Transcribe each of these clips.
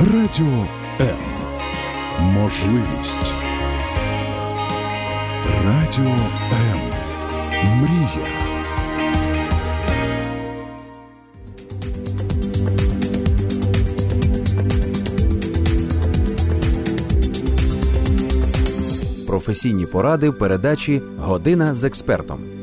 Радіо М. Можливість. Радіо М. Мрія. Професійні поради в передачі Година з експертом.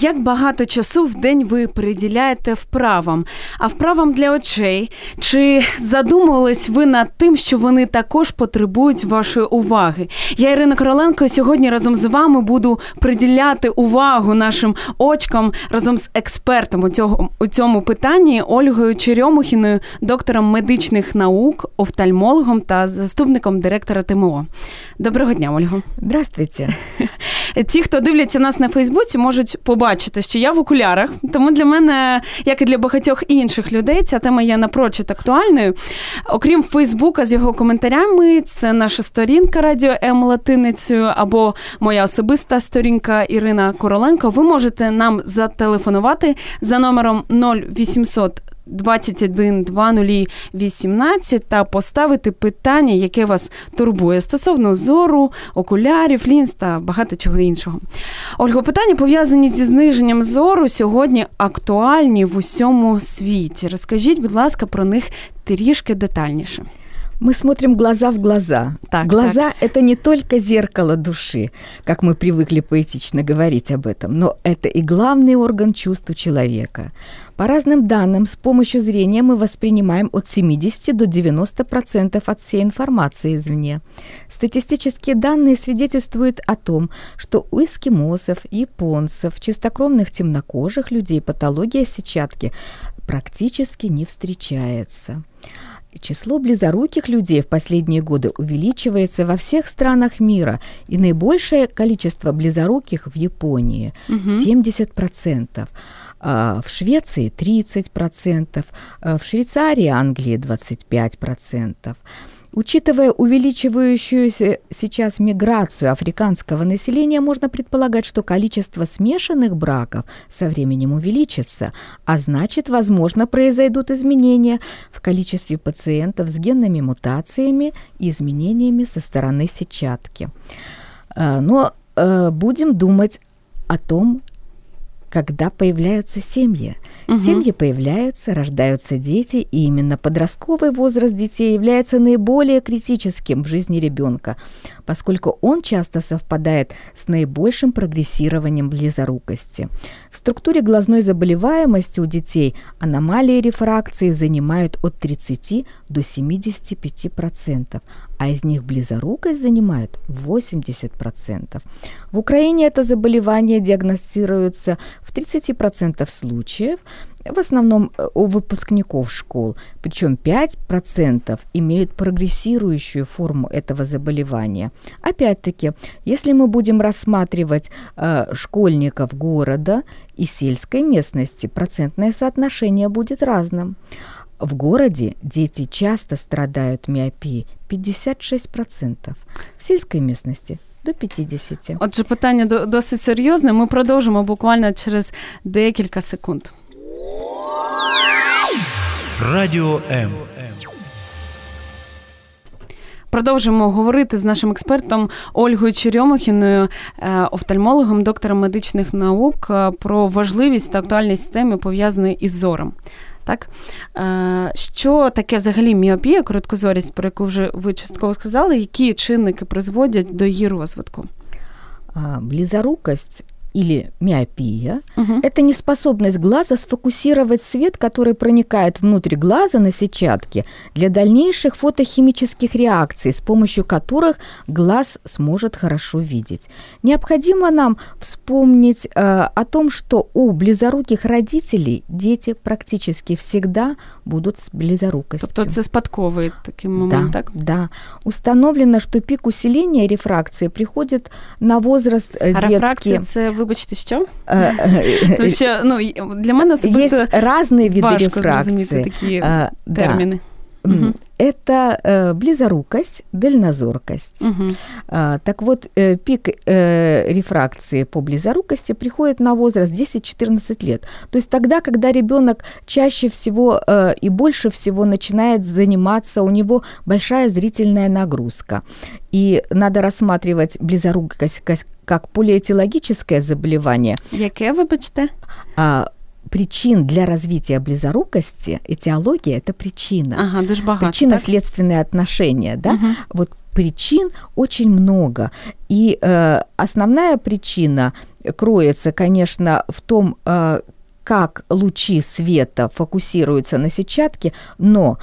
Як багато часу в день ви приділяєте вправам, а вправам для очей? Чи задумувались ви над тим, що вони також потребують вашої уваги? Я Ірина Короленко сьогодні разом з вами буду приділяти увагу нашим очкам разом з експертом у цього у цьому питанні Ольгою Черемухіною, доктором медичних наук, офтальмологом та заступником директора ТМО. Доброго дня, Ольго. Здравствуйте. Ті, хто дивляться нас на Фейсбуці, можуть побачити, що я в окулярах. Тому для мене, як і для багатьох інших людей, ця тема є напрочуд актуальною. Окрім Фейсбука з його коментарями, це наша сторінка Радіо М Латиницею або моя особиста сторінка Ірина Короленко. Ви можете нам зателефонувати за номером 0800 21 та поставити питання, яке вас турбує стосовно зору, окулярів, лінз та багато чого іншого. Ольго, питання пов'язані зі зниженням зору сьогодні актуальні в усьому світі. Розкажіть, будь ласка, про них трішки детальніше. Мы смотрим глаза в глаза. Так, глаза так. это не только зеркало души, как мы привыкли поэтично говорить об этом, но это и главный орган чувств человека. По разным данным, с помощью зрения мы воспринимаем от 70 до 90% от всей информации извне. Статистические данные свидетельствуют о том, что у эскимосов, японцев, чистокровных темнокожих людей патология сетчатки практически не встречается. Число близоруких людей в последние годы увеличивается во всех странах мира, и наибольшее количество близоруких в Японии угу. 70%. В Швеции 30%, в Швейцарии, Англии 25%. Учитывая увеличивающуюся сейчас миграцию африканского населения, можно предполагать, что количество смешанных браков со временем увеличится, а значит, возможно, произойдут изменения в количестве пациентов с генными мутациями и изменениями со стороны сетчатки. Но будем думать о том, когда появляются семьи. Угу. Семьи появляются, рождаются дети, и именно подростковый возраст детей является наиболее критическим в жизни ребенка, поскольку он часто совпадает с наибольшим прогрессированием близорукости. В структуре глазной заболеваемости у детей аномалии рефракции занимают от 30 до 75%, а из них близорукость занимает 80%. В Украине это заболевание диагностируется в 30% случаев, в основном э, у выпускников школ, причем 5% имеют прогрессирующую форму этого заболевания. Опять-таки, если мы будем рассматривать э, школьников города и сельской местности, процентное соотношение будет разным. В городе дети часто страдают миопией 56%, в сельской местности до 50%. Отже, питання досить серйозне. Ми продовжимо буквально через декілька секунд. Радіо М. Продовжимо говорити з нашим експертом Ольгою Черемохіною, е, офтальмологом, доктором медичних наук, е, про важливість та актуальність теми пов'язаної із зором. Так? Е, що таке взагалі міопія, короткозорість, про яку вже ви частково сказали, які чинники призводять до її розвитку? Близорукость или миопия угу. – это неспособность глаза сфокусировать свет, который проникает внутрь глаза на сетчатке для дальнейших фотохимических реакций, с помощью которых глаз сможет хорошо видеть. Необходимо нам вспомнить э, о том, что у близоруких родителей дети практически всегда будут с близорукостью. Тобто це спадковий такий момент, да, так? Да. Установлено, что пик усиления рефракции приходит на возраст а детский. рефракція – це, вибачте, що? Тому що, ну, для мене особисто Есть разные виды важко рефракции. зрозуміти такі терміни. Да. это э, близорукость, дальнозоркость. Угу. А, так вот, э, пик э, рефракции по близорукости приходит на возраст 10-14 лет. То есть тогда, когда ребенок чаще всего э, и больше всего начинает заниматься, у него большая зрительная нагрузка. И надо рассматривать близорукость как полиэтиологическое заболевание. Яке, вибачте? А, причин для развития близорукости, этиология – это причина. Ага, дуже багато, Причинно-следственные отношения, да? Угу. Вот причин очень много. И э, основная причина кроется, конечно, в том, э, как лучи света фокусируются на сетчатке, но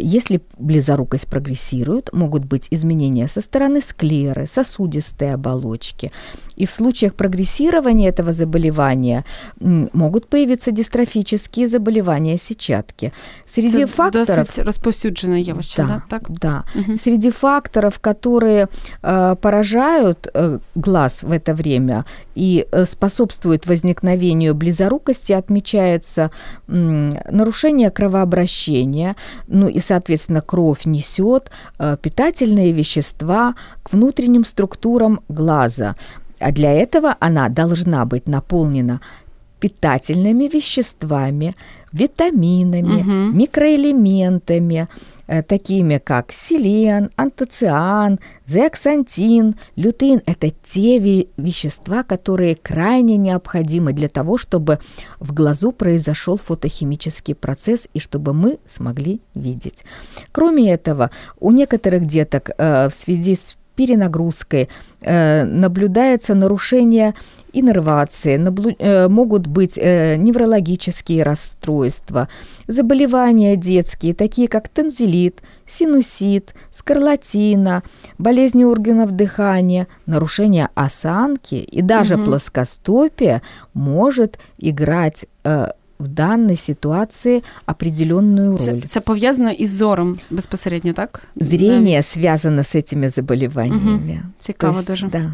если близорукость прогрессирует, могут быть изменения со стороны склеры, сосудистой оболочки. И в случаях прогрессирования этого заболевания могут появиться дистрофические заболевания сетчатки. Среди Це факторов... досить розповсюджене явище, да, Да, так? да. Мгм. Среди факторов, которые э, поражают э, глаз в это время и э, способствуют возникновению близорукости, отмечается м, нарушение кровообращения, ну и, соответственно, кровь несет э, питательные вещества к внутренним структурам глаза. А для этого она должна быть наполнена питательными веществами, витаминами, Мгм. микроэлементами, такими как селен, антоциан, зеаксантин, лютеин. Это те ве- вещества, которые крайне необходимы для того, чтобы в глазу произошел фотохимический процесс и чтобы мы смогли видеть. Кроме этого, у некоторых деток э, в связи с перенагрузкой э, наблюдается нарушение иннервации, наблю- э, могут быть э, неврологические расстройства, заболевания детские, такие как тензилит, синусит, скарлатина, болезни органов дыхания, нарушение осанки и даже Мгм. плоскостопие может играть э, в данной ситуации определенную Це, роль. це пов'язано із зором безпосередньо, так? Зрение Навіть. связано с этими заболеваниями. Цікаво То есть, дуже. Да.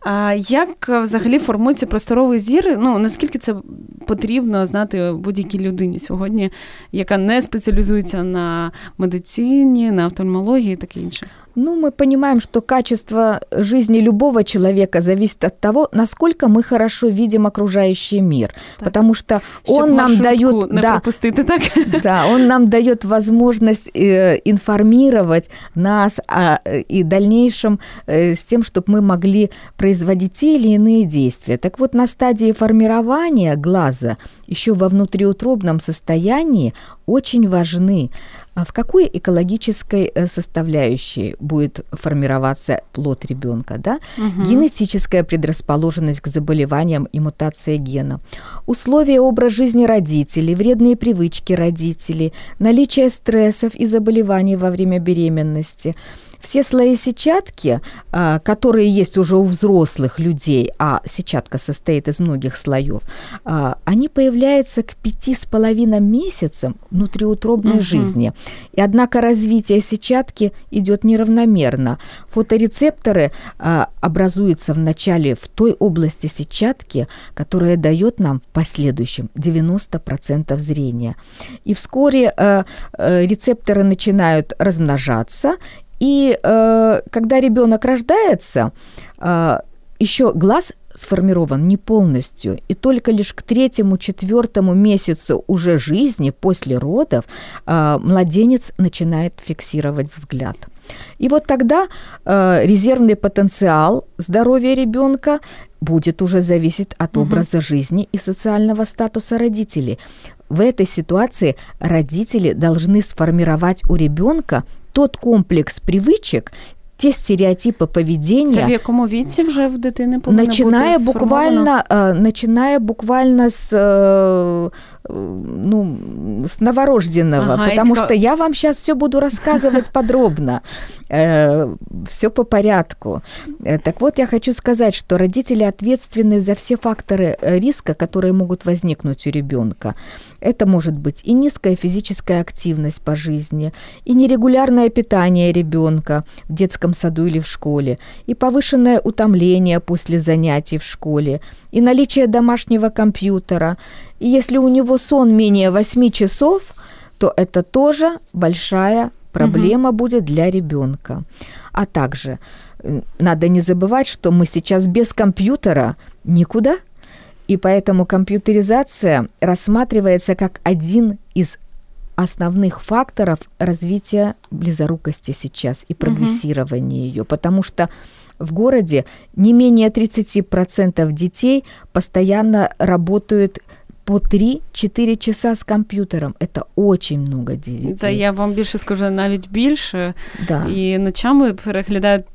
А як е, взагалі формується просторовий зір? Ну наскільки це потрібно знати будь-якій людині сьогодні, яка не спеціалізується на медицині, на офтальмології і таке інше? Ну, мы понимаем, что качество жизни любого человека зависит от того, насколько мы хорошо видим окружающий мир. Так. Потому что Щоб он нам дает, да, пропустити, так? да, он нам дает возможность э, информировать нас э, и в дальнейшем э, с тем, чтобы мы могли производить те или иные действия. Так вот, на стадии формирования глаза еще во внутриутробном состоянии очень важны а в какой экологической э, составляющей будет формироваться плод ребенка, да? Мгм. Генетическая предрасположенность к заболеваниям и мутация гена, условия образ жизни родителей, вредные привычки родителей, наличие стрессов и заболеваний во время беременности. Все слои сетчатки, а, которые есть уже у взрослых людей, а сетчатка состоит из многих слоев, а, они появляются к пяти с половиной месяцам внутриутробной Мгм. жизни. И однако развитие сетчатки идет неравномерно. Фоторецепторы а, образуются вначале в той области сетчатки, которая дает нам в последующем 90% зрения. И вскоре рецепторы начинают размножаться, и э, когда ребенок рождается, э, еще глаз сформирован не полностью, и только лишь к третьему-четвертому месяцу уже жизни после родов э, младенец начинает фиксировать взгляд. И вот тогда э, резервный потенциал здоровья ребенка будет уже зависеть от Мгм. образа жизни и социального статуса родителей. В этой ситуации родители должны сформировать у ребенка тот комплекс привычек, те стереотипы поведения, Це в якому віці вже в дитини повинно начиная бути сформовано? буквально, начиная буквально с, ну, с новорожденного, Ага, потому что я вам сейчас все буду рассказывать подробно, все по порядку. Э, Так вот, я хочу сказать, что родители ответственны за все факторы э, риска, которые могут возникнуть у ребенка. Это может быть и низкая физическая активность по жизни, и нерегулярное питание ребенка в детском саду или в школе, и повышенное утомление после занятий в школе, и наличие домашнего компьютера. И если у него сон менее 8 часов, то это тоже большая проблема угу. будет для ребенка. А также надо не забывать, что мы сейчас без компьютера никуда, и поэтому компьютеризация рассматривается как один из основных факторов развития близорукости сейчас и прогрессирования угу. ее, потому что в городе не менее 30% детей постоянно работают по 3-4 часа з комп'ютером. Це очень много дітей. Та я вам більше скажу, навіть більше. Да. І ночами переглядають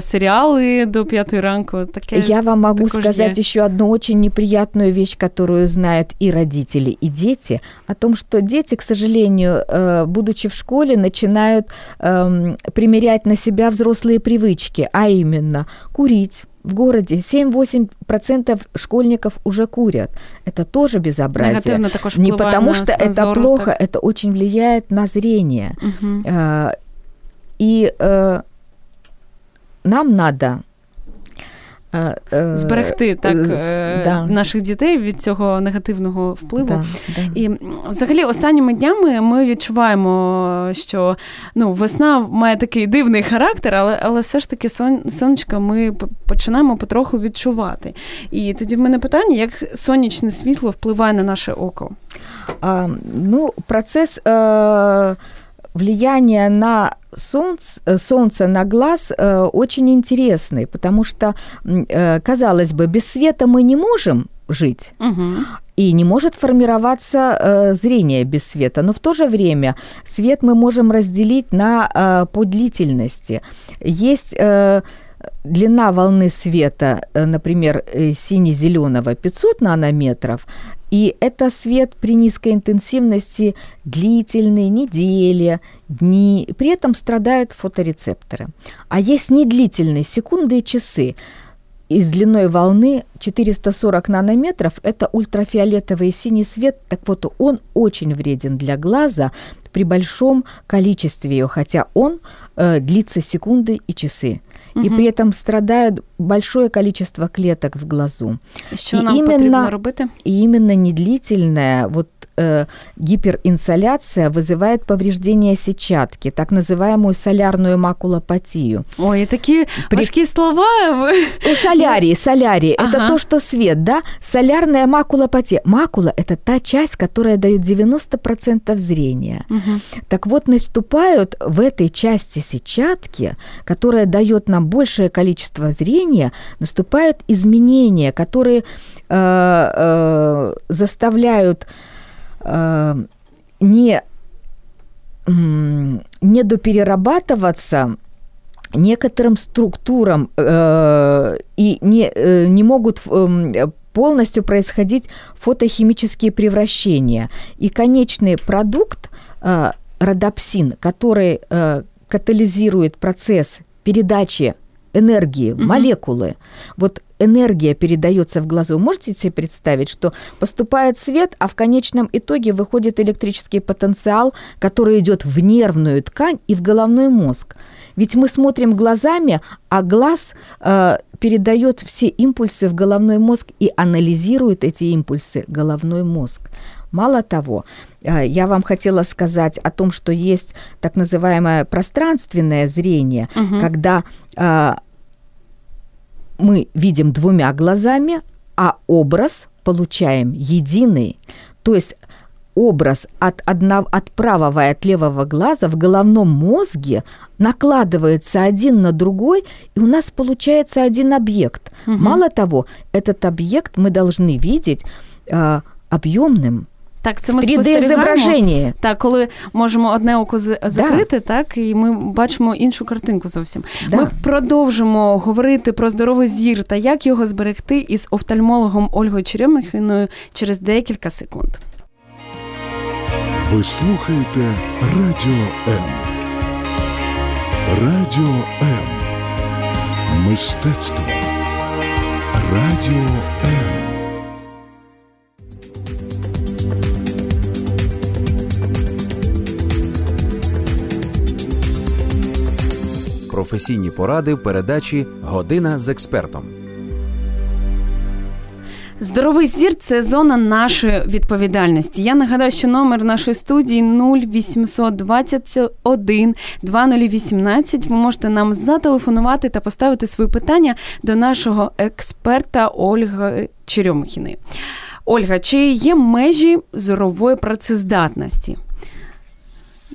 сериалы до пятой ранку. Таке, я вам могу сказать є. еще одну очень неприятную вещь, которую знают и родители, и дети, о том, что дети, к сожалению, э, будучи в школе, начинают эм, примерять на себя взрослые привычки, а именно курить, в городе 7-8% школьников уже курят. Это тоже безобразие. Не потому что это плохо, так. это очень влияет на зрение. Угу. И э, нам надо зберегти так е, да. наших дітей від цього негативного впливу. Да, да. І взагалі останніми днями ми відчуваємо, що ну, весна має такий дивний характер, але але все ж таки сон, сонечка ми починаємо потроху відчувати. І тоді в мене питання, як сонячне світло впливає на наше око? А, Ну, процес. Е- влияние на солнце, э, солнце на глаз э, очень интересный, потому что, э, казалось бы, без света мы не можем жить. Угу. И не может формироваться э, зрение без света. Но в то же время свет мы можем разделить на э, по длительности. Есть э, длина волны света, э, например, э, сине-зеленого 500 нанометров, и это свет при низкой интенсивности длительные недели, дни. При этом страдают фоторецепторы. А есть недлительные секунды и часы. И с длиной волны 440 нанометров – это ультрафиолетовый синий свет. Так вот, он очень вреден для глаза при большом количестве ее, хотя он э, длится секунды и часы угу. и при этом страдает большое количество клеток в глазу. Що и нам именно, робити? И именно недлительная вот э, гиперинсоляция вызывает повреждение сетчатки, так называемую солярную макулопатию. Ой, такие При... важкие слова. У солярии, солярии, ага. это то, что свет, да? Солярная макулопатия. Макула – это та часть, которая дает 90% зрения. Угу. Так вот, наступают в этой части сетчатки, которая дает нам большее количество зрения, наступают изменения, которые э, э, заставляют э, не, не доперерабатываться некоторым структурам э, и не, э, не могут э, полностью происходить фотохимические превращения. И конечный продукт э, родопсин, который э, катализирует процесс передачи энергии, угу. молекулы. Вот энергия передается в глазу. Можете себе представить, что поступает свет, а в конечном итоге выходит электрический потенциал, который идет в нервную ткань и в головной мозг. Ведь мы смотрим глазами, а глаз э, передает все импульсы в головной мозг и анализирует эти импульсы головной мозг. Мало того, э, я вам хотела сказать о том, что есть так называемое пространственное зрение, угу. когда э, мы видим двумя глазами, а образ получаем единый. То есть образ от, одного, от правого и от левого глаза в головном мозге накладывается один на другой, и у нас получается один объект. Угу. Мало того, этот объект мы должны видеть э, объемным, Так, це ми 3D-зображення. Так, коли можемо одне око закрити, да. так, і ми бачимо іншу картинку зовсім. Да. Ми продовжимо говорити про здоровий зір та як його зберегти із офтальмологом Ольгою Черемихіною через декілька секунд. Ви слухаєте Радіо М. Радіо М. Мистецтво. Радіо М. професійні поради в передачі Година з експертом. Здоровий зір це зона нашої відповідальності. Я нагадаю, що номер нашої студії 0821 2018. Ви можете нам зателефонувати та поставити свої питання до нашого експерта Ольги Черемхіної. Ольга, чи є межі зорової працездатності?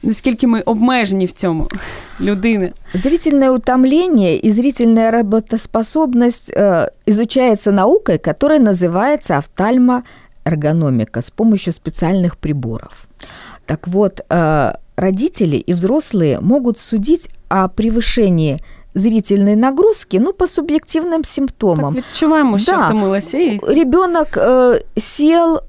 Наскільки ми обмежені в цьому людини? Зрительное утомление и зрительная работоспособность э, изучается наукой, которая называется офтальмоэргономика с помощью специальных приборов. Так вот, э, родители и взрослые могут судить о превышении зрительной нагрузки, ну, по субъективным симптомам. Так відчуваємо, що Да. втомилася. І... Ребенок э, сел,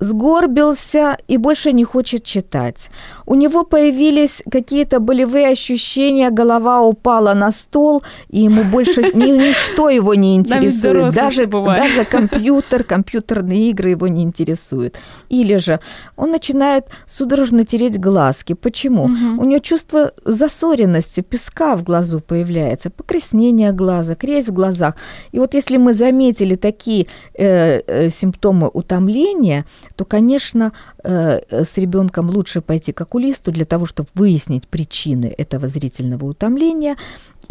сгорбился и больше не хочет читать. У него появились какие-то болевые ощущения, голова упала на стол, и ему больше ни, ничто его не интересует. Даже, даже компьютер, компьютерные игры его не интересуют. Или же он начинает судорожно тереть глазки. Почему? У него чувство засоренности, песка в глазу появляется, покраснение глаза, крезь в глазах. И вот если мы заметили такие э, э, симптомы утомления, то, конечно, э, э, с ребенком лучше пойти к окулисту для того, чтобы выяснить причины этого зрительного утомления.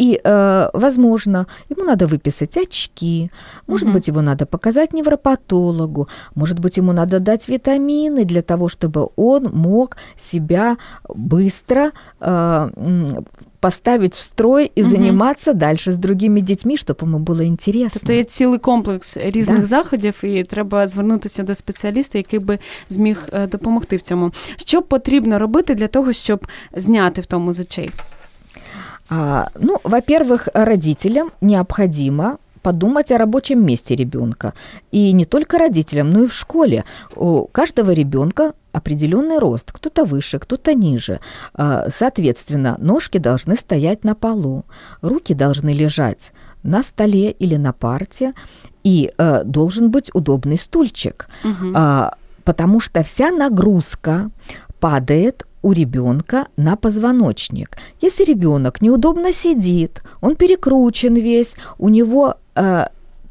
И, э, возможно, ему надо выписать очки, может Мгм. быть, его надо показать невропатологу, может быть, ему надо дать витамины для того, чтобы он мог себя быстро э, м, поставить в строй и Мгм. заниматься дальше с другими детьми, чтобы ему было интересно. Тобто є цілий комплекс різних Да. заходів, і треба звернутися до спеціаліста, який би зміг е, допомогти в цьому. Що потрібно робити для того, щоб зняти втому з очей? А, ну, во-первых, родителям необходимо подумать о рабочем месте ребенка. И не только родителям, но и в школе. У каждого ребенка определенный рост, кто-то выше, кто-то ниже. А, Соответственно, ножки должны стоять на полу, руки должны лежать на столе или на парте, и э, должен быть удобный стульчик. Угу. А, потому что вся нагрузка падает у ребенка на позвоночник. Если ребенок неудобно сидит, он перекручен весь, у него э,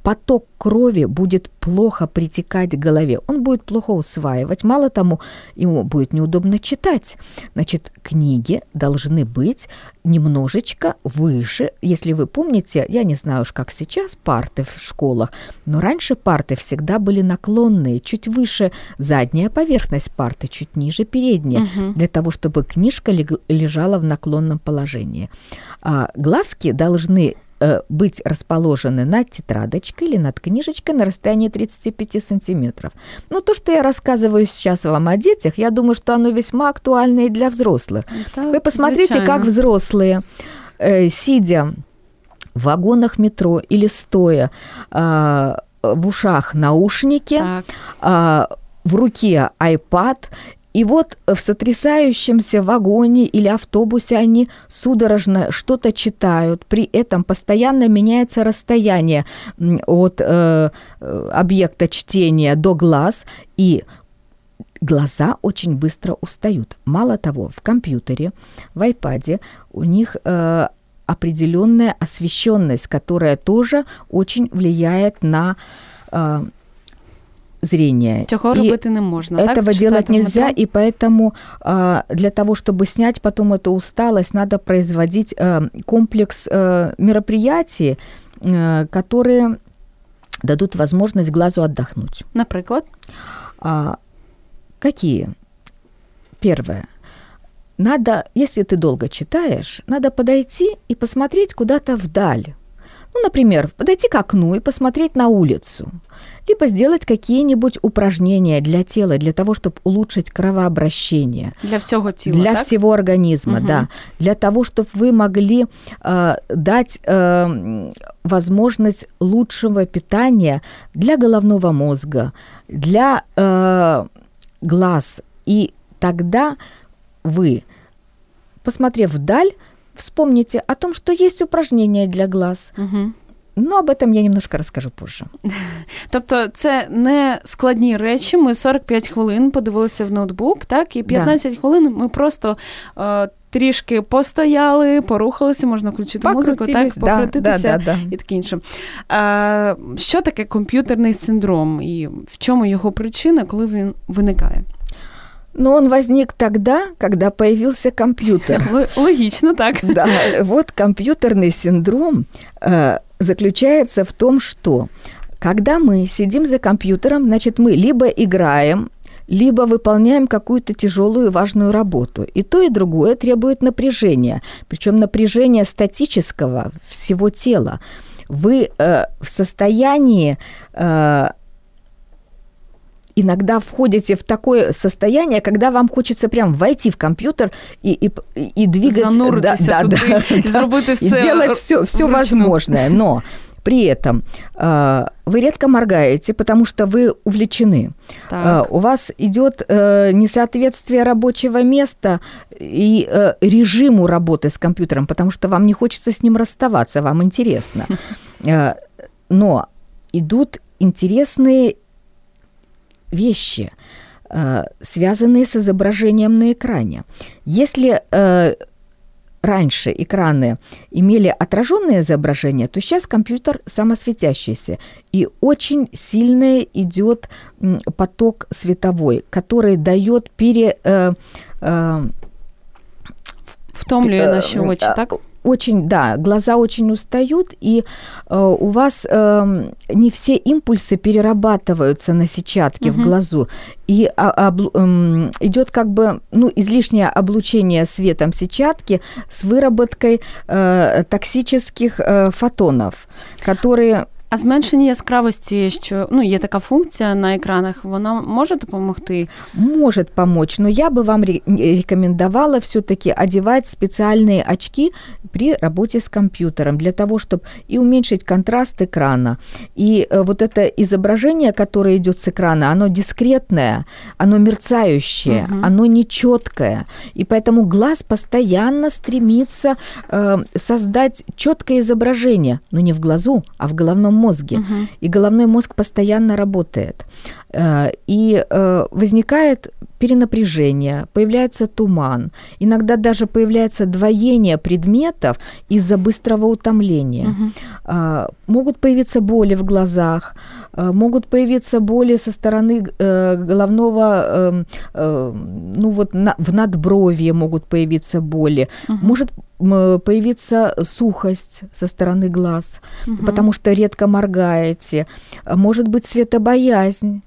поток крови будет плохо притекать к голове, он будет плохо усваивать. Мало тому, ему будет неудобно читать. Значит, книги должны быть немножечко выше. Если вы помните, я не знаю уж как сейчас парты в школах, но раньше парты всегда были наклонные, чуть выше задняя поверхность парты, чуть ниже передняя, Мгм. для того, чтобы книжка лежала в наклонном положении. А глазки должны э, быть расположены над тетрадочкой или над книжечкой на расстоянии 35 сантиметров. Но то, что я рассказываю сейчас вам о детях, я думаю, что оно весьма актуально и для взрослых. Так, Вы посмотрите, звичайно. как взрослые, э, сидя в вагонах метро или стоя а, в ушах наушники, Так. а, в руке iPad, и вот в сотрясающемся вагоне или автобусе они судорожно что-то читают, при этом постоянно меняется расстояние от э, э, объекта чтения до глаз, и глаза очень быстро устают. Мало того, в компьютере, в iPad у них э, определенная освещенность, которая тоже очень влияет на э, зрение. Цього И робити не можна. этого так? делать нельзя, и поэтому э, для того, чтобы снять потом эту усталость, надо производить э, комплекс э, мероприятий, э, которые дадут возможность глазу отдохнуть. Наприклад, А, какие? Первое. Надо, если ты долго читаешь, надо подойти и посмотреть куда-то вдаль. Ну, например, подойти к окну и посмотреть на улицу. Либо сделать какие-нибудь упражнения для тела, для того, чтобы улучшить кровообращение для всього тіла, для так? всего организма, Мгм. да, для того, чтобы вы могли э, дать э, возможность лучшего питания для головного мозга, для э, глаз, и тогда вы, посмотрев вдаль, вспомните о том, что есть упражнения для глаз. Угу. Но об этом я немножко расскажу позже. Тобто, це не складні речі. Ми 45 хвилин подивилися в ноутбук, так, і 15 да. хвилин ми просто. Е, Трішки постояли, порухалися, можна включити музику, так, покрутитися да, да, да, і таке інше. А, Що таке комп'ютерний синдром і в чому його причина, коли він виникає? Ну, он возник тогда, когда появился компьютер. Логично, так. Да, вот компьютерный синдром э, заключается в том, что когда мы сидим за компьютером, значит, мы либо играем, либо выполняем какую-то тяжелую важную работу. И то, и другое требует напряжения, причем напряжения статического всего тела. Вы э, в состоянии э, иногда входите в такое состояние, когда вам хочется прям войти в компьютер и, и, и двигать... Да, да, да, да, и делать все, все возможное. Но при этом э, вы редко моргаете, потому что вы увлечены. Э, у вас идет э, несоответствие рабочего места и э, режиму работы с компьютером, потому что вам не хочется с ним расставаться, вам интересно. Э, но идут интересные вещи, э, связанные с изображением на экране. Если э, раньше экраны имели отраженное изображение, то сейчас компьютер самосветящийся. И очень сильный идет поток световой, который дает пере... Э, э, Втомлює наші очі, так? Очень, да, глаза очень устают, и э, у вас э, не все импульсы перерабатываются на сетчатке угу. в глазу, и а, об, э, идет как бы ну, излишнее облучение светом сетчатки с выработкой э, токсических э, фотонов, которые А зменшення яскравості, що ну є така функція на екранах, вона може допомогти? Может помочь, но я бы вам рекомендовала все-таки одевать специальные очки при работе с компьютером для того, чтобы и уменьшить контраст экрана. И э, вот это изображение, которое идет с экрана, оно дискретное, оно мерцающее, угу. оно нечеткое. И поэтому глаз постоянно стремится э, создать четкое изображение, но не в глазу, а в головном мозге. Угу. И головной мозг постоянно работает. Э, и э, возникает перенапряжение, появляется туман, иногда даже появляется двоение предметов из-за быстрого утомления. Угу. Могут появиться боли в глазах, могут появиться боли со стороны головного, эм, ну вот в надбровье могут появиться боли, угу. может появиться сухость со стороны глаз, угу. потому что редко моргаете, может быть светобоязнь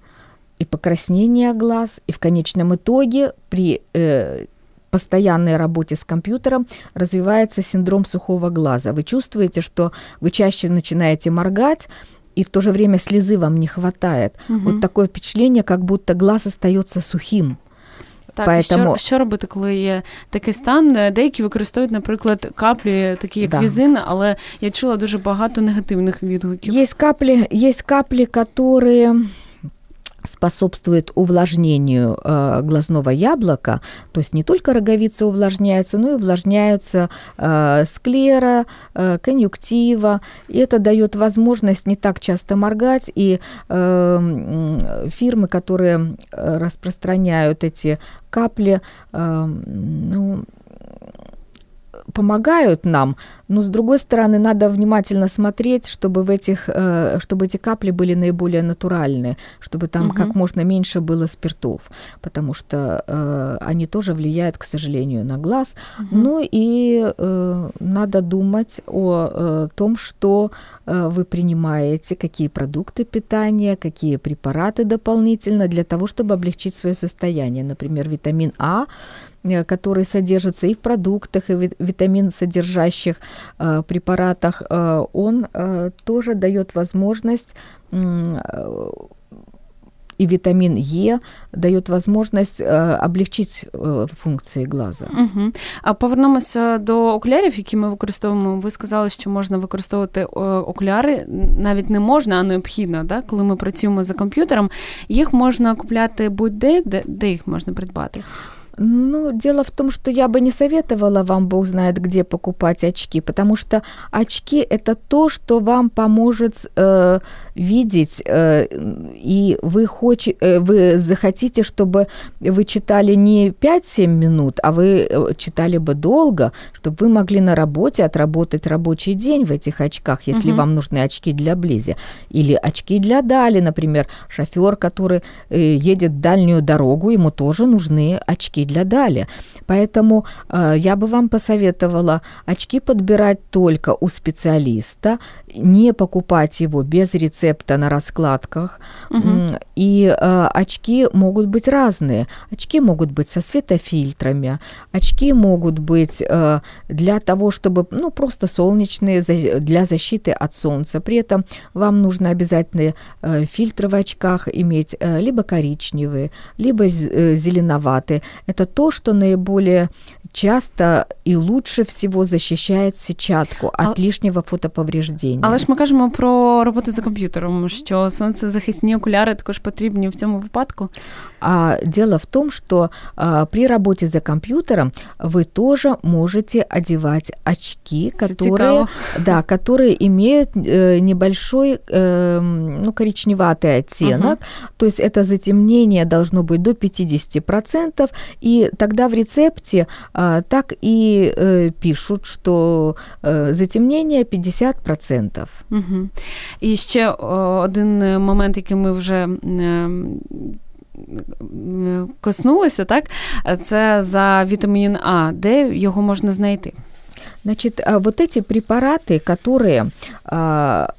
и покраснение глаз, и в конечном итоге при э, постоянной работе с компьютером развивается синдром сухого глаза. Вы чувствуете, что вы чаще начинаете моргать, и в то же время слезы вам не хватает. Угу. Вот такое впечатление, как будто глаз остается сухим. Так, Поэтому... що що робити, коли є такий стан? Деякі використовують, наприклад, каплі, такі як да. візин, але я чула дуже багато негативних відгуків. Є каплі, є каплі, які способствует увлажнению э, глазного яблока, то есть не только роговица увлажняется, но и увлажняются э, склера, э, конъюнктива, и это дает возможность не так часто моргать, и э, фирмы, которые распространяют эти капли, э, ну, помогают нам, но с другой стороны надо внимательно смотреть, чтобы в этих, э, чтобы эти капли были наиболее натуральные, чтобы там угу. как можно меньше было спиртов, потому что э, они тоже влияют, к сожалению, на глаз. Угу. Ну и э, надо думать о э, том, что э, вы принимаете, какие продукты питания, какие препараты дополнительно для того, чтобы облегчить свое состояние. Например, витамин А Э, который содержится и в продуктах, и в витамин содержащих э, препаратах, э, он э, тоже дает возможность э, и витамин Е дает возможность э, облегчить э, функції глаза. Угу. А повернемося до окулярів, які ми використовуємо. Ви сказали, що можна використовувати окуляри, навіть не можна, а необхідно, да? коли ми працюємо за комп'ютером. Їх можна купляти будь-де, де, де їх можна придбати. Ну, дело в том, что я бы не советовала вам, бог знает, где покупать очки, потому что очки – это то, что вам поможет э, видеть, э, и вы, хоч, э, вы захотите, чтобы вы читали не 5-7 минут, а вы э, читали бы долго, чтобы вы могли на работе отработать рабочий день в этих очках, если Мгм. вам нужны очки для близи, или очки для дали, например, шофер, который э, едет дальнюю дорогу, ему тоже нужны очки для дали. Поэтому э, я бы вам посоветовала очки подбирать только у специалиста, не покупать его без рецепта на раскладках. М, И э, очки могут быть разные. Очки могут быть со светофильтрами, очки могут быть э, для того, чтобы, ну, просто солнечные, для защиты от солнца. При этом вам нужно обязательно э, фильтры в очках иметь, э, либо коричневые, либо э, зеленоватые. Это то, что наиболее часто і лучше всего защищает сетчатку А- от лишнего фотоповреждения. Але ж ми кажемо про роботу за комп'ютером, що сонцезахисні окуляри також потрібні в цьому випадку. А дело в том, что а, при работе за компьютером вы тоже можете одевать очки, которые, да, которые имеют э, небольшой эм, ну, коричневатый оттенок. То есть это затемнение должно быть до 50%. И тогда в рецепте а, так и э, пишут, что э, затемнение 50%. Угу. І ще о, один момент, який ми вже коснулися, так? Це за вітамін А, де його можна знайти? Значит, а вот эти препараты, которые а,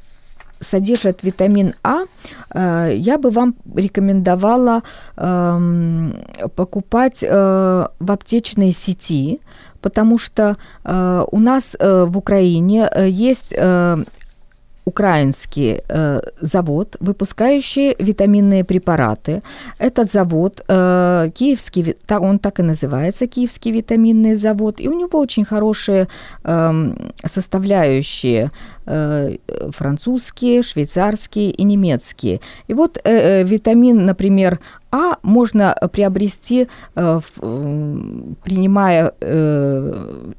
содержат витамин А, а, я бы вам рекомендовала ам, покупать а, в аптечной сети, потому что а, у нас а, в Украине есть украинский э, завод, выпускающий витаминные препараты. Этот завод, э, киевский, он так и называется, Киевский витаминный завод, и у него очень хорошие эм, составляющие э, французские, швейцарские и немецкие. И вот э, э, витамин, например, А можно приобрести, э, принимая э,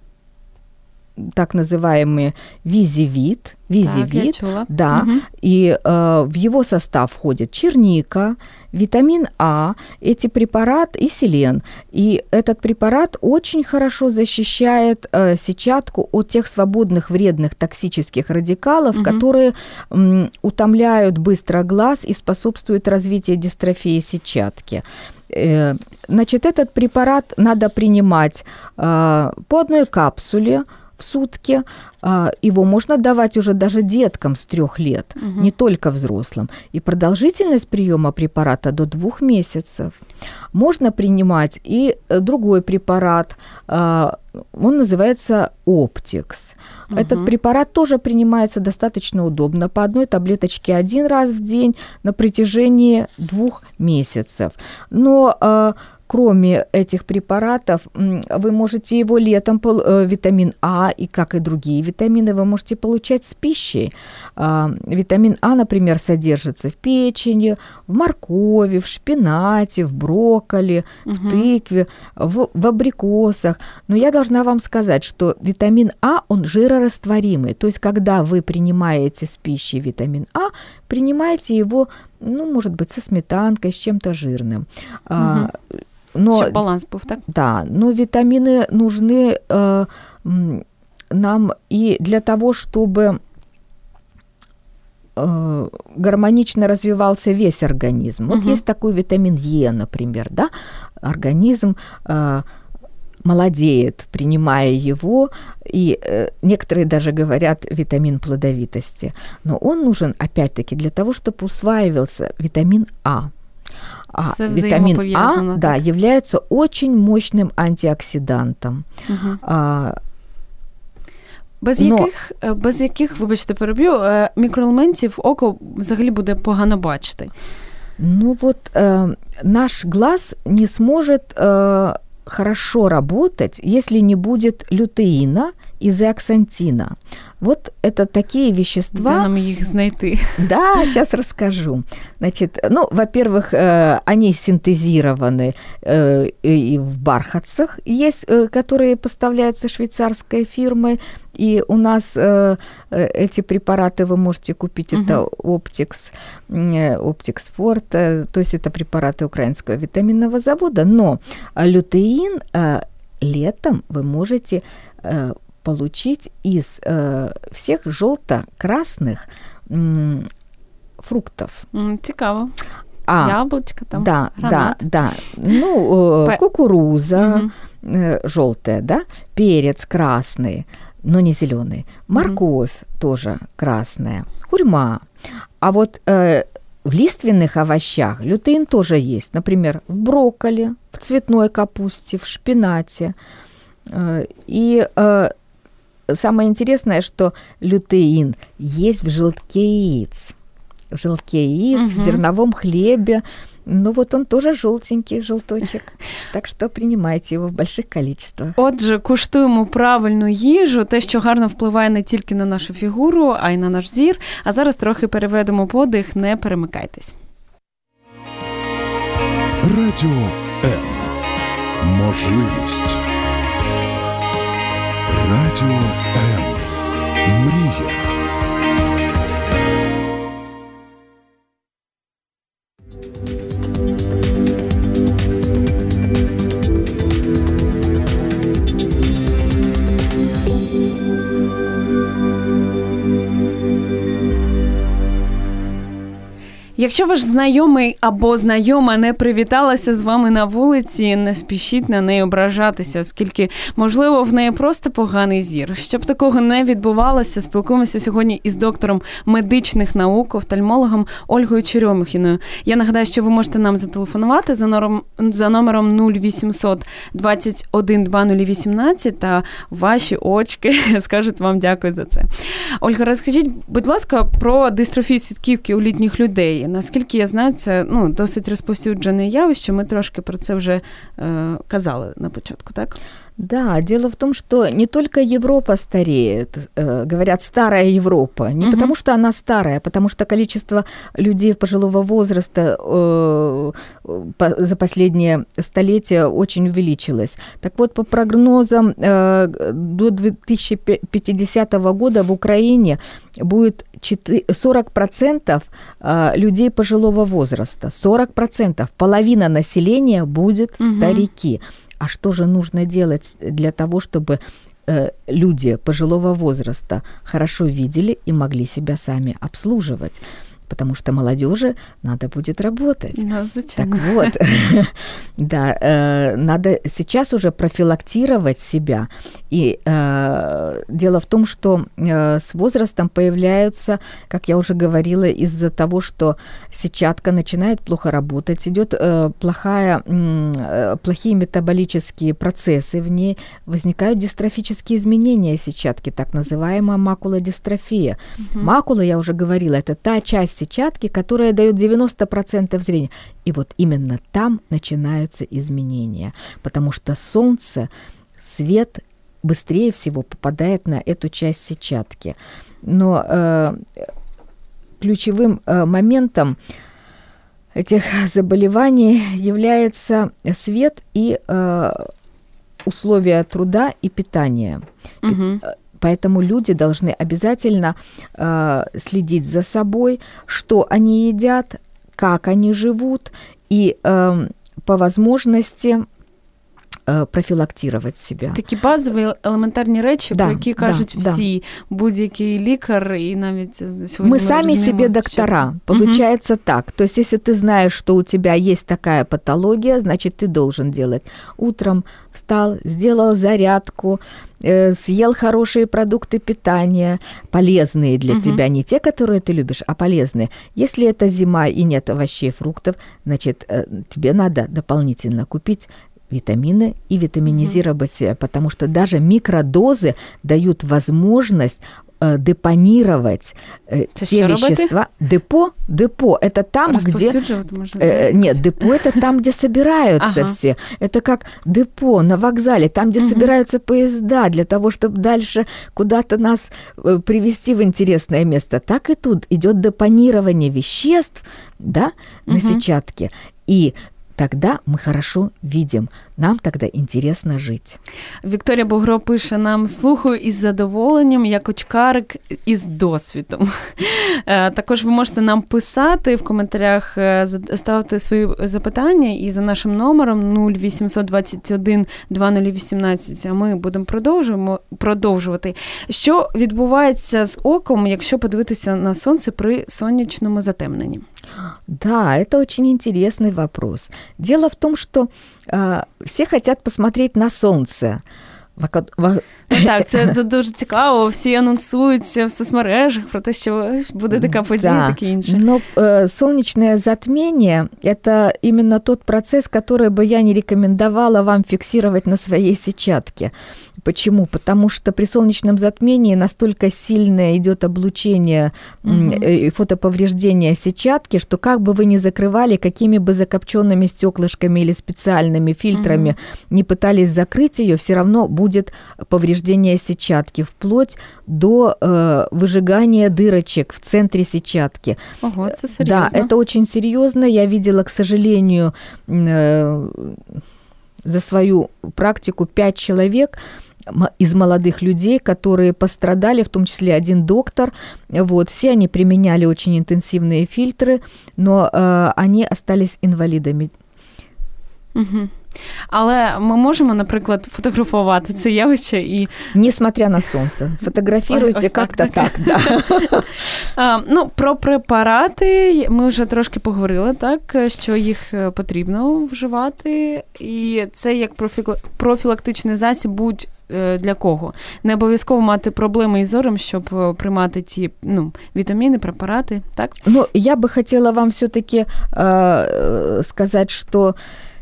так называемый визивит, Так, визивит, чула. да, Мгм. и э, в его состав входит черника, витамин А, эти препарат и селен. И этот препарат очень хорошо защищает э, сетчатку от тех свободных вредных токсических радикалов, Мгм. которые м, утомляют быстро глаз и способствуют развитию дистрофии сетчатки. Э, Значит, этот препарат надо принимать э, по одной капсуле в сутки. А, Его можно давать уже даже деткам с трех лет, Мгм. не только взрослым. И продолжительность приема препарата до двух месяцев. Можно принимать и э, другой препарат, а, он называется Оптикс. Этот Мгм. препарат тоже принимается достаточно удобно, по одной таблеточке один раз в день на протяжении двух месяцев. Но а, кроме этих препаратов, вы можете его летом, э, витамин А и как и другие витамины, вы можете получать с пищей. А, Витамин А, например, содержится в печени, в моркови, в шпинате, в брокколи, в Мгм. тыкве, в, в абрикосах. Но я должна вам сказать, что витамин А, он жирорастворимый. То есть, когда вы принимаете с пищей витамин А, принимайте его, ну, может быть, со сметанкой, с чем-то жирным. А, но Щоб баланс був, так? да, но витамины нужны э, нам и для того, чтобы э, гармонично развивался весь организм. Вот есть такой витамин Е, например, да, организм э, молодеет, принимая его, и э, некоторые даже говорят витамин плодовитости. Но он нужен, опять-таки, для того, чтобы усваивался витамин А. А Все витамин А взаимопов'язано, да, так. является очень мощным антиоксидантом. Угу. А, Без Но- яких, е, без яких, вибачте, переб'ю, е, мікроелементів око взагалі буде погано бачити. ну вот э, наш глаз не сможет э, хорошо работать, если не будет лютеина и зеаксантина. Вот это такие вещества. нам їх знайти? Да, сейчас расскажу. Значит, ну, во-первых, э, они синтезированы э, и в бархатцах, есть, э, которые поставляются швейцарской фирмой, и у нас э, эти препараты вы можете купить, это Optix, Optix Sport, э, то есть это препараты украинского витаминного завода, но лютеин э, летом вы можете э, получить из э, всех желто-красных м, фруктов. Цікаво. А, Яблучко там. да, гранат. да, да. Ну, э, кукуруза э, желтая, да, перец красный, но не зеленый, морковь тоже красная, курьма. А вот э, в лиственных овощах лютеин тоже есть, например, в брокколи, в цветной капусте, в шпинате. Э, И э, самое интересное, что лютеин есть в желтке яиц. В желтке яиц, в Мгм. зерновом хлебе. Ну вот он тоже желтенький, желточек. Так что принимайте его в больших количествах. Отже, куштуємо правильну їжу, те, що гарно впливає не тільки на нашу фігуру, а й на наш зір. А зараз трохи переведемо подих, не перемикайтесь. Радіо М. Можливість. Радіо М. Мрія. Якщо ваш знайомий або знайома не привіталася з вами на вулиці, не спішіть на неї ображатися, оскільки, можливо, в неї просто поганий зір. Щоб такого не відбувалося, спілкуємося сьогодні із доктором медичних наук, офтальмологом Ольгою Черемухіною. Я нагадаю, що ви можете нам зателефонувати за номером, за номером 0800 21 2018 та ваші очки скажуть вам дякую за це. Ольга, розкажіть, будь ласка, про дистрофію сітківки у літніх людей. Наскільки я знаю, це ну, досить розповсюджене явище. Ми трошки про це вже е, казали на початку, так? Да, дело в том, что не только Европа стареет, э, говорят старая Европа, не Мгм. потому что она старая, а потому что количество людей пожилого возраста э, по- за последние столетия очень увеличилось. Так вот, по прогнозам, э, до 2050 года в Украине будет четы- 40% э, людей пожилого возраста, 40%, половина населения будет Мгм. старики. А что же нужно делать для того, чтобы э, люди пожилого возраста хорошо видели и могли себя сами обслуживать? Потому что молодежи надо будет работать. Ну, Так звичайно. вот, да, э, надо сейчас уже профилактировать себя. И э, дело в том, что э, с возрастом появляются, как я уже говорила, из-за того, что сетчатка начинает плохо работать, идет плохая, плохие метаболические процессы в ней, возникают дистрофические изменения сетчатки, так называемая макулодистрофия. Макула, я уже говорила, это та часть сетчатки, которая дает 90% зрения. И вот именно там начинаются изменения, потому что солнце, свет быстрее всего попадает на эту часть сетчатки. Но э, ключевым э, моментом этих заболеваний является свет и э, условия труда и питания. Мгм. Поэтому люди должны обязательно э, следить за собой, что они едят, как они живут, и э, по возможности э, профилактировать себя. Такі базові елементарні речі, Да, про які да, кажуть да. всі, будь-який лікар, і навіть е, сьогодні Мы сами розуміємо, себе що доктора. це. Мгм. Получается так. То есть, если ты знаешь, что у тебя есть такая патология, значит, ты должен делать. Утром встал, сделал зарядку, э, съел хорошие продукты питания, полезные для Мгм. тебя, не те, которые ты любишь, а полезные. Если это зима и нет овощей, фруктов, значит, э, тебе надо дополнительно купить витамины и витаминизировать себя, потому что даже микродозы дают возможность э, депонировать э, Це те вещества. Депо, депо – это там, где Розповсюджувати можна. Э, нет, депо это там, где собираются Ага. все. Это как депо на вокзале, там, где Мгм. собираются поезда для того, чтобы дальше куда-то нас э, привести в интересное место. Так и тут идет депонирование веществ, да, на Мгм. сетчатке. И тогда мы хорошо видим. Нам тогда интересно жить. Вікторія Богро пише нам слухаю із задоволенням, як очкарик із досвідом. Е, Також ви можете нам писати в коментарях, е, ставити свої запитання і за нашим номером 0821 2018, а ми будемо продовжуємо, продовжувати. Що відбувається з оком, якщо подивитися на сонце при сонячному затемненні? Да, это очень интересный вопрос. Дело в том, что э, все хотят посмотреть на солнце. Вока- во- Так, це ду- дуже цікаво. Всі анонсуються в соцмережах про те, що буде така подія, Да. таке інше. Но э, солнечное затмение – это именно тот процесс, который бы я не рекомендовала вам фиксировать на своей сетчатке. Почему? Потому что при солнечном затмении настолько сильное идет облучение м, Мгм. э, и фотоповреждение сетчатки, что как бы вы ни закрывали, какими бы закопченными стеклышками или специальными фильтрами Мгм. не пытались закрыть ее, все равно будет повреждение сетчатки, вплоть до э, выжигания дырочек в центре сетчатки. Ого, це серйозно. Да, это очень серьезно. Я видела, к сожалению, э, за свою практику пять человек из молодых людей, которые пострадали, в том числе один доктор. Вот, все они применяли очень интенсивные фильтры, но э, они остались инвалидами. Угу. Але ми можемо, наприклад, фотографувати це явище і Несмотря на солнце. Фотографируйте Ось так, так. так, да. а, ну, про препарати ми вже трошки поговорили, так що їх е, потрібно вживати, і це як профілактичний засіб будь е, для кого. Не обов'язково мати проблеми із зором, щоб е, приймати ті ну, вітаміни, препарати, так? Ну, я бы хотела вам все-таки сказать, что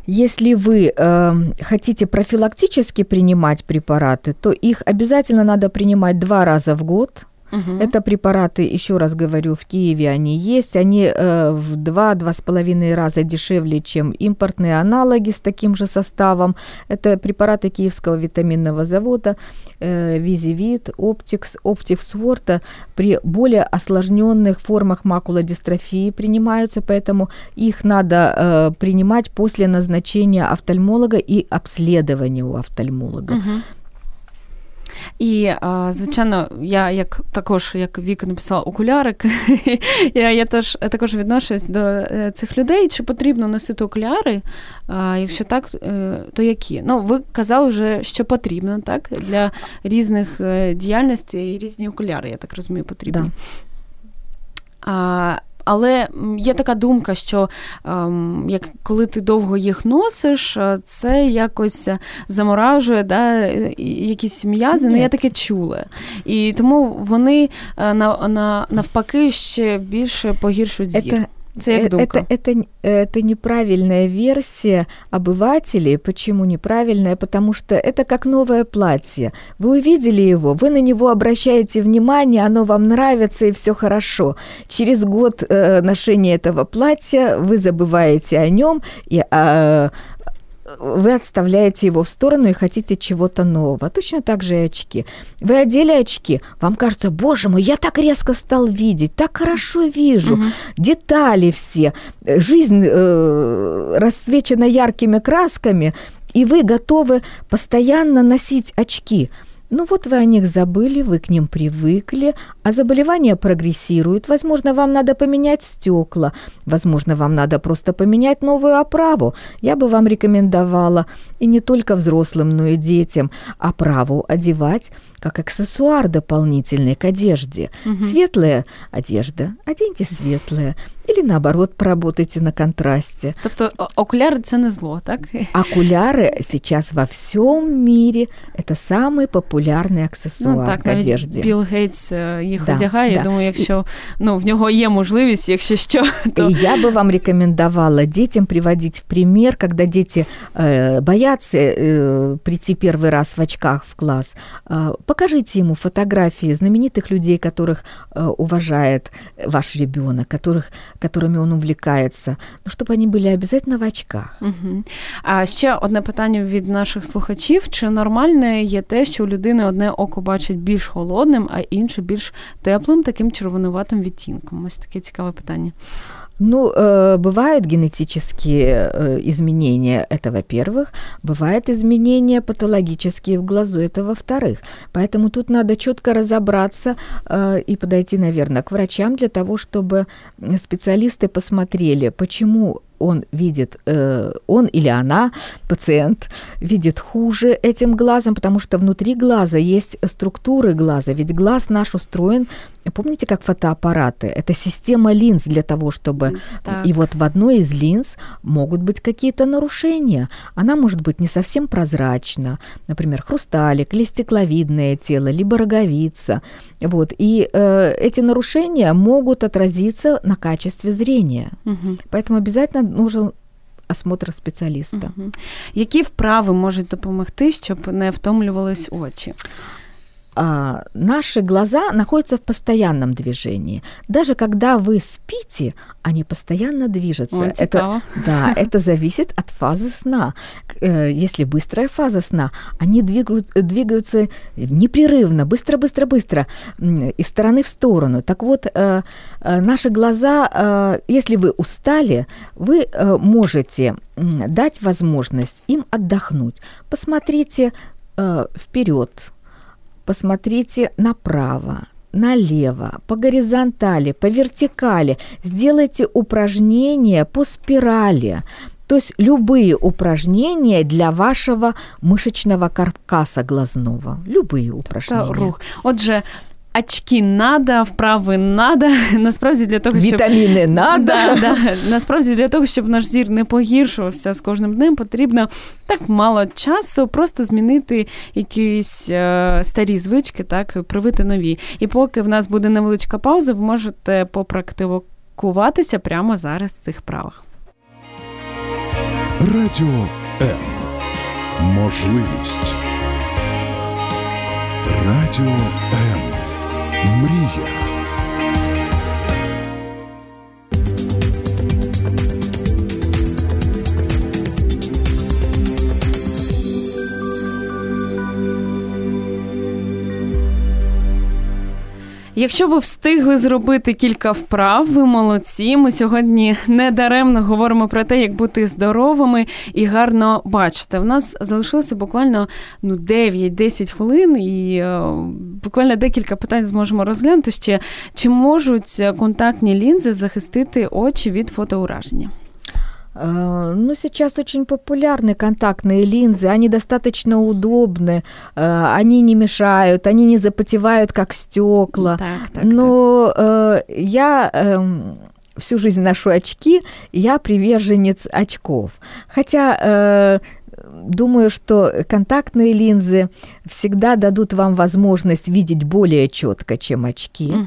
если вы э, хотите профилактически принимать препараты, то их обязательно надо принимать два раза в год. Угу. Это препараты, еще раз говорю, в Киеве они есть. Они э, в два-два с половиной раза дешевле, чем импортные аналоги с таким же составом. Это препараты Киевского витаминного завода, э, Визивит, Оптикс, Оптикс Ворта при более осложненных формах макулодистрофии принимаются, поэтому их надо э, принимать после назначения офтальмолога и обследования у офтальмолога. Угу. І, звичайно, я як також, як Віка написала, окулярик, я, я теж, також відношусь до е, цих людей. Чи потрібно носити окуляри? Якщо так, е, то які? Ну, ви казали вже, що потрібно, так? Для різних е, діяльностей і різні окуляри, я так розумію, потрібні. Да. А, але є така думка, що ем, як коли ти довго їх носиш, е, це якось е, заморажує да, якісь м'язи. Ну, я таке чула. І тому вони е, на, на, навпаки ще більше погіршують зір. Это Це як Э, думка. Это, это, это неправильная версия обывателей. Почему неправильная? Потому что это как новое платье. Вы увидели его, вы на него обращаете внимание, оно вам нравится и все хорошо. Через год э, ношения этого платья вы забываете о нем и а, вы отставляете его в сторону и хотите чего-то нового. Точно так же и очки. Вы одели очки, вам кажется, боже мой, я так резко стал видеть, так хорошо вижу Мгм. детали все, жизнь э, расцвечена яркими красками, и вы готовы постоянно носить очки. Ну вот вы о них забыли, вы к ним привыкли, а заболевание прогрессирует. Возможно, вам надо поменять стекла, возможно, вам надо просто поменять новую оправу. Я бы вам рекомендовала и не только взрослым, но и детям оправу одевать как аксессуар дополнительный к одежде. Мгм. Светлая одежда, оденьте светлое. Или наоборот, поработайте на контрасте. Тобто о- окуляри це не зло, так? Окуляры сейчас во всем мире это самый популярный популярный аксесуар ну, так, к одежде. Білл Гейтс е, їх Да, одягає. да. Я думаю, якщо ну, в нього є можливість, якщо що, то И я бы вам рекомендовала детям приводить в пример, когда дети э, боятся э, прийти первый раз в очках в класс. Э, покажите ему фотографии знаменитых людей, которых э, уважает ваш ребенок, которых, которыми он увлекается, ну, чтобы они были обязательно в очках. Угу. А ще одне питання від наших слухачів: чи нормальне є те, що у людини одне око бачить більш холодним, а інше більш теплим, таким червонуватим відтінком? Ось таке цікаве питання. Ну, э, бывают генетические э, изменения, это во-первых. Бывают изменения патологические в глазу, это во-вторых. Поэтому тут надо четко разобраться э, и подойти, наверное, к врачам для того, чтобы специалисты посмотрели, почему он видит, э, он или она, пациент, видит хуже этим глазом, потому что внутри глаза есть структуры глаза, ведь глаз наш устроен, помните, как фотоаппараты, это система линз для того, чтобы... Так. И вот в одной из линз могут быть какие-то нарушения. Она может быть не совсем прозрачна, например, хрусталик или стекловидное тело, либо роговица. Вот. И э, эти нарушения могут отразиться на качестве зрения. Угу. Поэтому обязательно нужен осмотр специалиста. Угу. Які вправи можуть допомогти, щоб не втомлювались очі? А, наши глаза находятся в постоянном движении. Даже когда вы спите, они постоянно движутся. О, это, да, это зависит от фазы сна. Э, Если быстрая фаза сна, они двигают, двигаются непрерывно, быстро-быстро-быстро, м, из стороны в сторону. Так вот, э, э, наши глаза, если вы устали, вы можете дать возможность им отдохнуть. Посмотрите вперед, посмотрите направо, налево, по горизонтали, по вертикали. Сделайте упражнения по спирали. То есть любые упражнения для вашего мышечного каркаса глазного. Любые упражнения. рух. Отже, очки надо, вправи надо. Насправді для того, щоб Витамины надо. Да, да. Насправді для того, щоб наш зір не погіршувався з кожним днем, потрібно так мало часу просто змінити якісь е, старі звички, так, привити нові. І поки в нас буде невеличка пауза, ви можете попрактикуватися прямо зараз в цих правах. Радіо М. Можливість. Радіо М. Мрія. Якщо ви встигли зробити кілька вправ, ви молодці. Ми сьогодні не даремно говоримо про те, як бути здоровими і гарно бачити. У нас залишилося буквально ну 9-10 хвилин, і е, буквально декілька питань зможемо розглянути ще. Чи можуть контактні лінзи захистити очі від фотоураження? Э, Ну, сейчас очень популярны контактные линзы, они достаточно удобны, э, они не мешают, они не запотевают, как стекла. Так, так. Но э, я эм, всю жизнь ношу очки, я приверженец очков. Хотя думаю, что контактные линзы всегда дадут вам возможность видеть более четко, чем очки. так.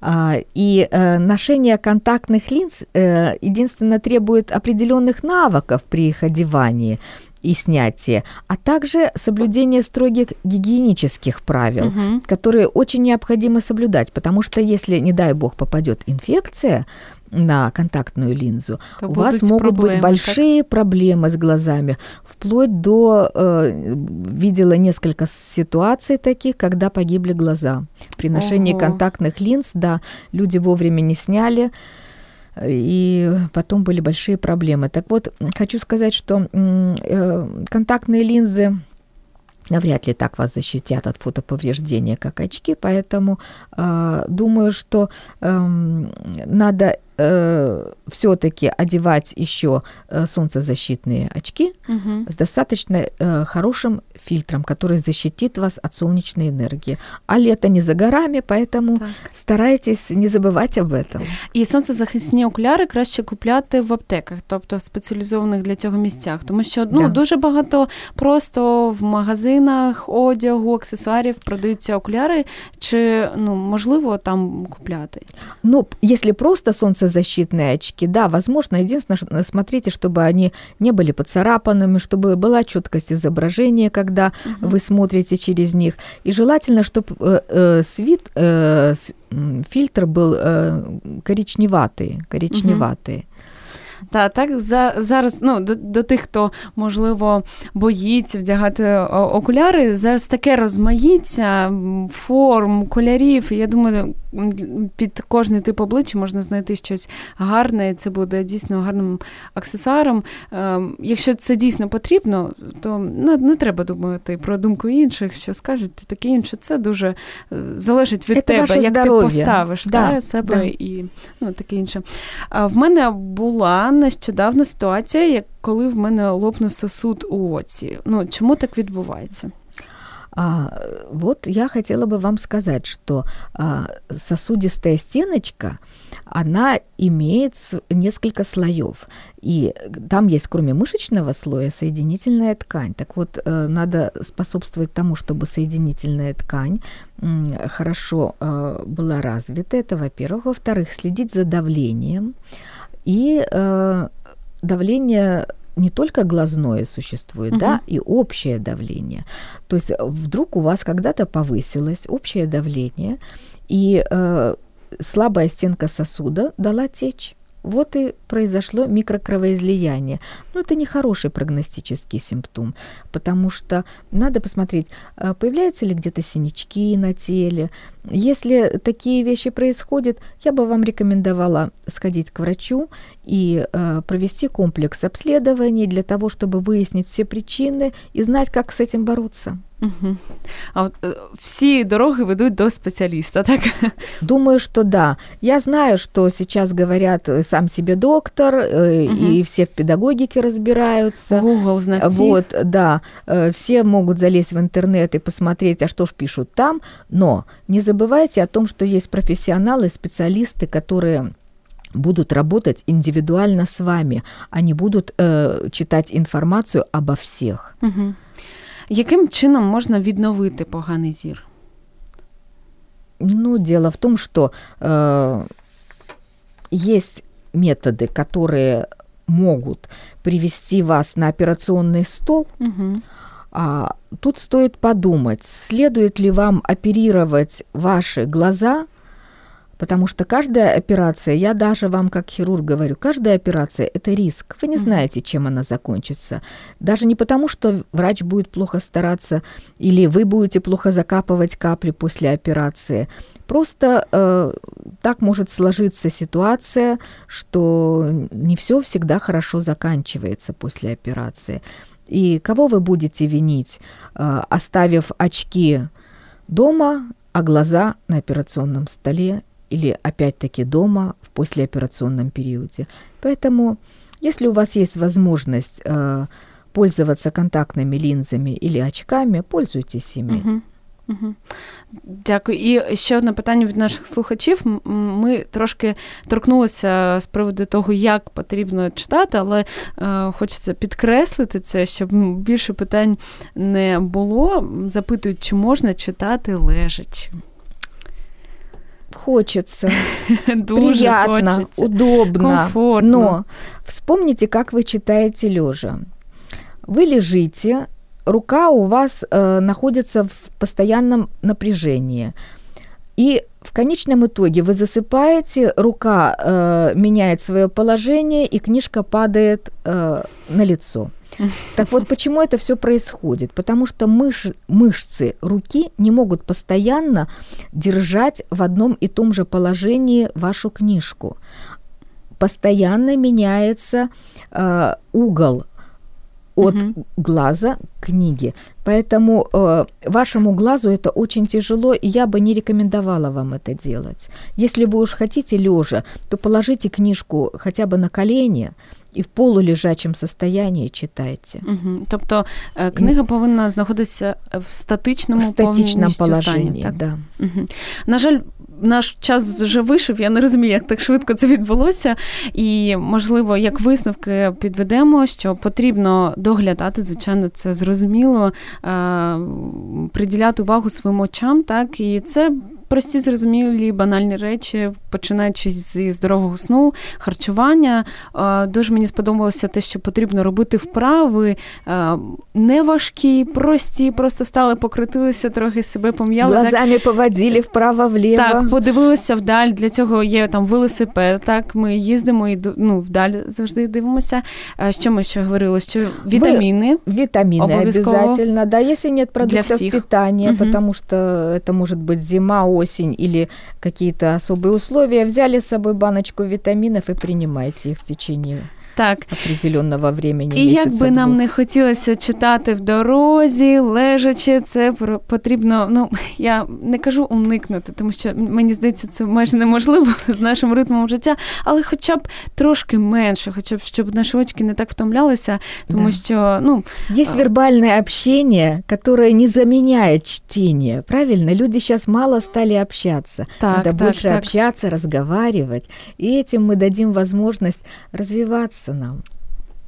А, И э, ношение контактных линз э, единственно требует определенных навыков при их одевании и снятии, а также соблюдение строгих гигиенических правил, Мгм. которые очень необходимо соблюдать, потому что если, не дай бог, попадет инфекция на контактную линзу, То у вас могут проблемы, быть так? большие проблемы с глазами, вплоть до э, видела несколько ситуаций таких, когда погибли глаза при ношении Ого. контактных линз, да, люди вовремя не сняли. И потом были большие проблемы. Так вот, хочу сказать, что э, контактные линзы навряд ли так вас защитят от фотоповреждения, как очки, поэтому э, думаю, что эм, надо все-таки одевать еще э, солнцезащитные очки Мгм. с достаточно э, хорошим фильтром, который защитит вас от солнечной энергии. А лето не за горами, поэтому Так. старайтесь не забывать об этом. І сонцезахисні окуляри краще купляти в аптеках, тобто в спеціалізованих для цього місцях, тому що ну Да. дуже багато просто в магазинах одягу, аксесуарів продаються окуляри, чи ну можливо там купляти. Ну, п- если просто солнцезащитные очки, да, возможно. Единственное, ш- э, смотрите, чтобы они не были поцарапанными, чтобы была четкость изображения, когда вы смотрите через них. И желательно, чтобы свит, э, с- м, фильтр был э, коричневатый, коричневатый. Та так за зараз ну до, до тих, хто можливо боїться вдягати о- окуляри. Зараз таке розмаїття м, форм, кольорів. І я думаю, м, під кожний тип обличчя можна знайти щось гарне. і Це буде дійсно гарним аксесуаром. Ем, Якщо це дійсно потрібно, то не, не треба думати про думку інших, що скажуть таке інше. Це дуже е, залежить від Це тебе, як здоров'я. ти поставиш Да, та, себе да. і ну таке інше. А в мене була нещодавна ситуація, коли в мене лопнув сосуд у оці. Ну чому так відбувається? А, вот я хотела бы вам сказать, что а, сосудистая стеночка, она имеет несколько слоев. И там есть, кроме мышечного слоя, соединительная ткань. Так вот, э, надо способствовать тому, чтобы соединительная ткань хорошо э, была развита. Это, во-первых. Во-вторых, следить за давлением. И э, давление не только глазное существует, Мгм. да, и общее давление. То есть э, вдруг у вас когда-то повысилось общее давление, и э, слабая стенка сосуда дала течь. Вот и произошло микрокровоизлияние. Но это не хороший прогностический симптом, потому что надо посмотреть, э, появляются ли где-то синячки на теле. Если такие вещи происходят, я бы вам рекомендовала сходить к врачу и э, провести комплекс обследований для того, чтобы выяснить все причины и знать, как с этим бороться. Угу. А от е, всі дороги ведуть до спеціаліста, так? Думаю, что да. Я знаю, что сейчас говорят э, сам себе доктор, э, Мгм. и все в педагогике разбираются. Google знавці. Вот, да, э, все могут залезть в интернет и посмотреть, а что ж пишут там, но не забывайте о том, что есть профессионалы, специалисты, которые будут работать индивидуально с вами, они будут э, читать информацию обо всех. Угу. Яким чином можна відновити поганий зір? Ну, дело в том, что э, есть методы, которые могут привести вас на операционный стол, Угу. А тут стоит подумать, следует ли вам оперировать ваши глаза, потому что каждая операция, я даже вам как хирург говорю, каждая операция – это риск. Вы не знаете, чем она закончится. Даже не потому, что врач будет плохо стараться или вы будете плохо закапывать капли после операции. Просто э, так может сложиться ситуация, что не все всегда хорошо заканчивается после операции. И кого вы будете винить, э, оставив очки дома, а глаза на операционном столе или опять-таки дома в послеоперационном периоде? Поэтому, если у вас есть возможность э, пользоваться контактными линзами или очками, пользуйтесь ими. Угу. Угу. Дякую. І ще одне питання від наших слухачів. М, Ми трошки торкнулися з приводу того, як потрібно читати, але е, хочеться підкреслити це, щоб м, більше питань не було. Запитують, чи можна читати лежачи. Хочется, приятно, удобно. Комфортно. Но вспомните, как вы читаете лежа. Вы лежите, рука у вас э, находится в постоянном напряжении. И в конечном итоге вы засыпаете, рука э, меняет свое положение, и книжка падает э, на лицо. Так вот, почему это все происходит? Потому что мыш- мышцы руки не могут постоянно держать в одном и том же положении вашу книжку. Постоянно меняется э, угол от Мгм. глаза к книге. Поэтому э, вашему глазу это очень тяжело, и я бы не рекомендовала вам это делать. Если вы уж хотите лежа, то положите книжку хотя бы на колени и в полулежачем состоянии читайте. Угу. Тобто книга повинна знаходитися в статичному в статичном положении, стані. Так? да. Угу. На жаль, наш час вже вийшов. Я не розумію, як так швидко це відбулося. І, можливо, як висновки підведемо, що потрібно доглядати, звичайно, це зрозуміло, е, приділяти увагу своїм очам, так, і це Прості, зрозумілі, банальні речі, починаючи зі здорового сну, харчування. Е, Дуже мені сподобалося те, що потрібно робити вправи е, не важкі, прості, просто встали, покрутилися, трохи себе пом'яли. так? Глазами поводили вправо-влево. Так, подивилися вдаль. Для цього є там велосипед. Так, ми їздимо і ду- ну, вдаль завжди дивимося. А Що ми ще говорили? Що вітаміни. Витамины Обовязково. обязательно, да, если нет продуктов всех. питания, Мгм. потому что это может быть зима, осень или какие-то особые условия, взяли с собой баночку витаминов и принимайте их в течение Так. определенного времени. І як месяца би нам двух. не хотілося читати в дорозі, лежачи, це про- потрібно. Ну я не кажу уникнути, тому що мені здається, це майже неможливо з нашим ритмом життя, але хоча б трошки менше, хоча б щоб наші очки не так втомлялися, тому Да. що ну Есть А. вербальное общение, которое не заменяет чтение. Правильно? Люди сейчас мало стали общаться. так, Надо так, больше так. общаться, разговаривать. И этим мы дадим возможность Развиваться нам.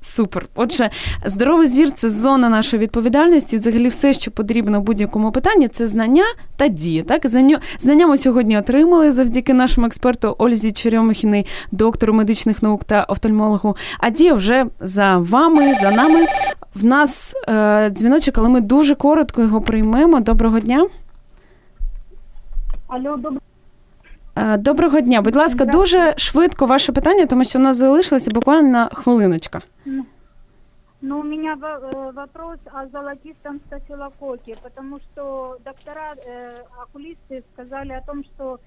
Супер. Отже, здоровий зір це зона нашої відповідальності. Взагалі, все, що потрібно в будь-якому питанні, це знання та дія. Так, знання, ми сьогодні отримали завдяки нашому експерту Ользі Черемихіній, доктору медичних наук та офтальмологу. А дія вже за вами, за нами. В нас е, дзвіночок, але ми дуже коротко його приймемо. Доброго дня. Алло, добрый Е, доброго дня. Будь ласка, Здравствуйте. дуже швидко ваше питання, тому що в нас залишилося буквально хвилиночка. Ну, у меня во- э, вопрос о золотистом стафилококке, потому что доктора, э, окулисты сказали о том, что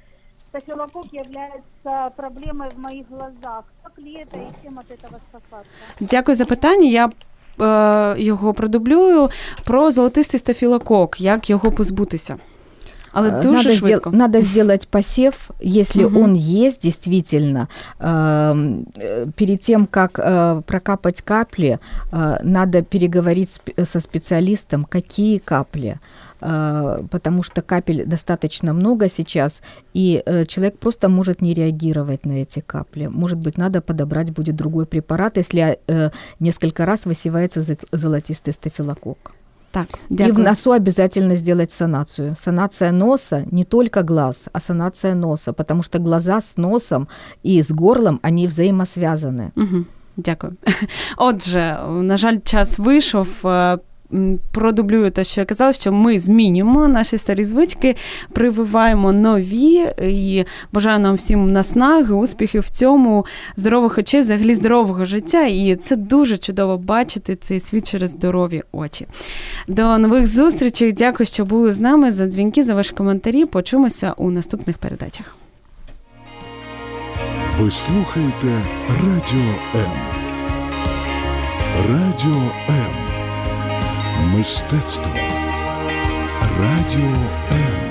стафилококк является проблемой в моих глазах. Как ли это и чем от этого спасаться? Дякую за питання. Я е, його продублюю про золотистий стафілокок, як його позбутися. Але дуже надо, сдел- швидко. надо сделать посев, если Мгм. он есть действительно. Эм, э, Перед тем, как э, прокапать капли, э, надо переговорить со специалистом, какие капли. Э, Потому что капель достаточно много сейчас, и э, человек просто может не реагировать на эти капли. Может быть, надо подобрать будет другой препарат, если несколько раз высевается зо- золотистый стафилококк. Так, И в дякую. носу обязательно сделать санацию. Санация носа не только глаз, а санация носа, потому что глаза с носом и с горлом, они взаимосвязаны. Угу. Дякую. Отже, на жаль, час вийшов. Продублюю те, що я казала, що ми змінюємо наші старі звички, прививаємо нові і бажаю нам всім наснаги, успіхів в цьому, здорових очей, взагалі здорового життя. І це дуже чудово бачити цей світ через здорові очі. До нових зустрічей. Дякую, що були з нами за дзвінки, за ваші коментарі. Почуємося у наступних передачах. Ви слухаєте Радіо М. Радіо М. Мистецтво. Радіо М.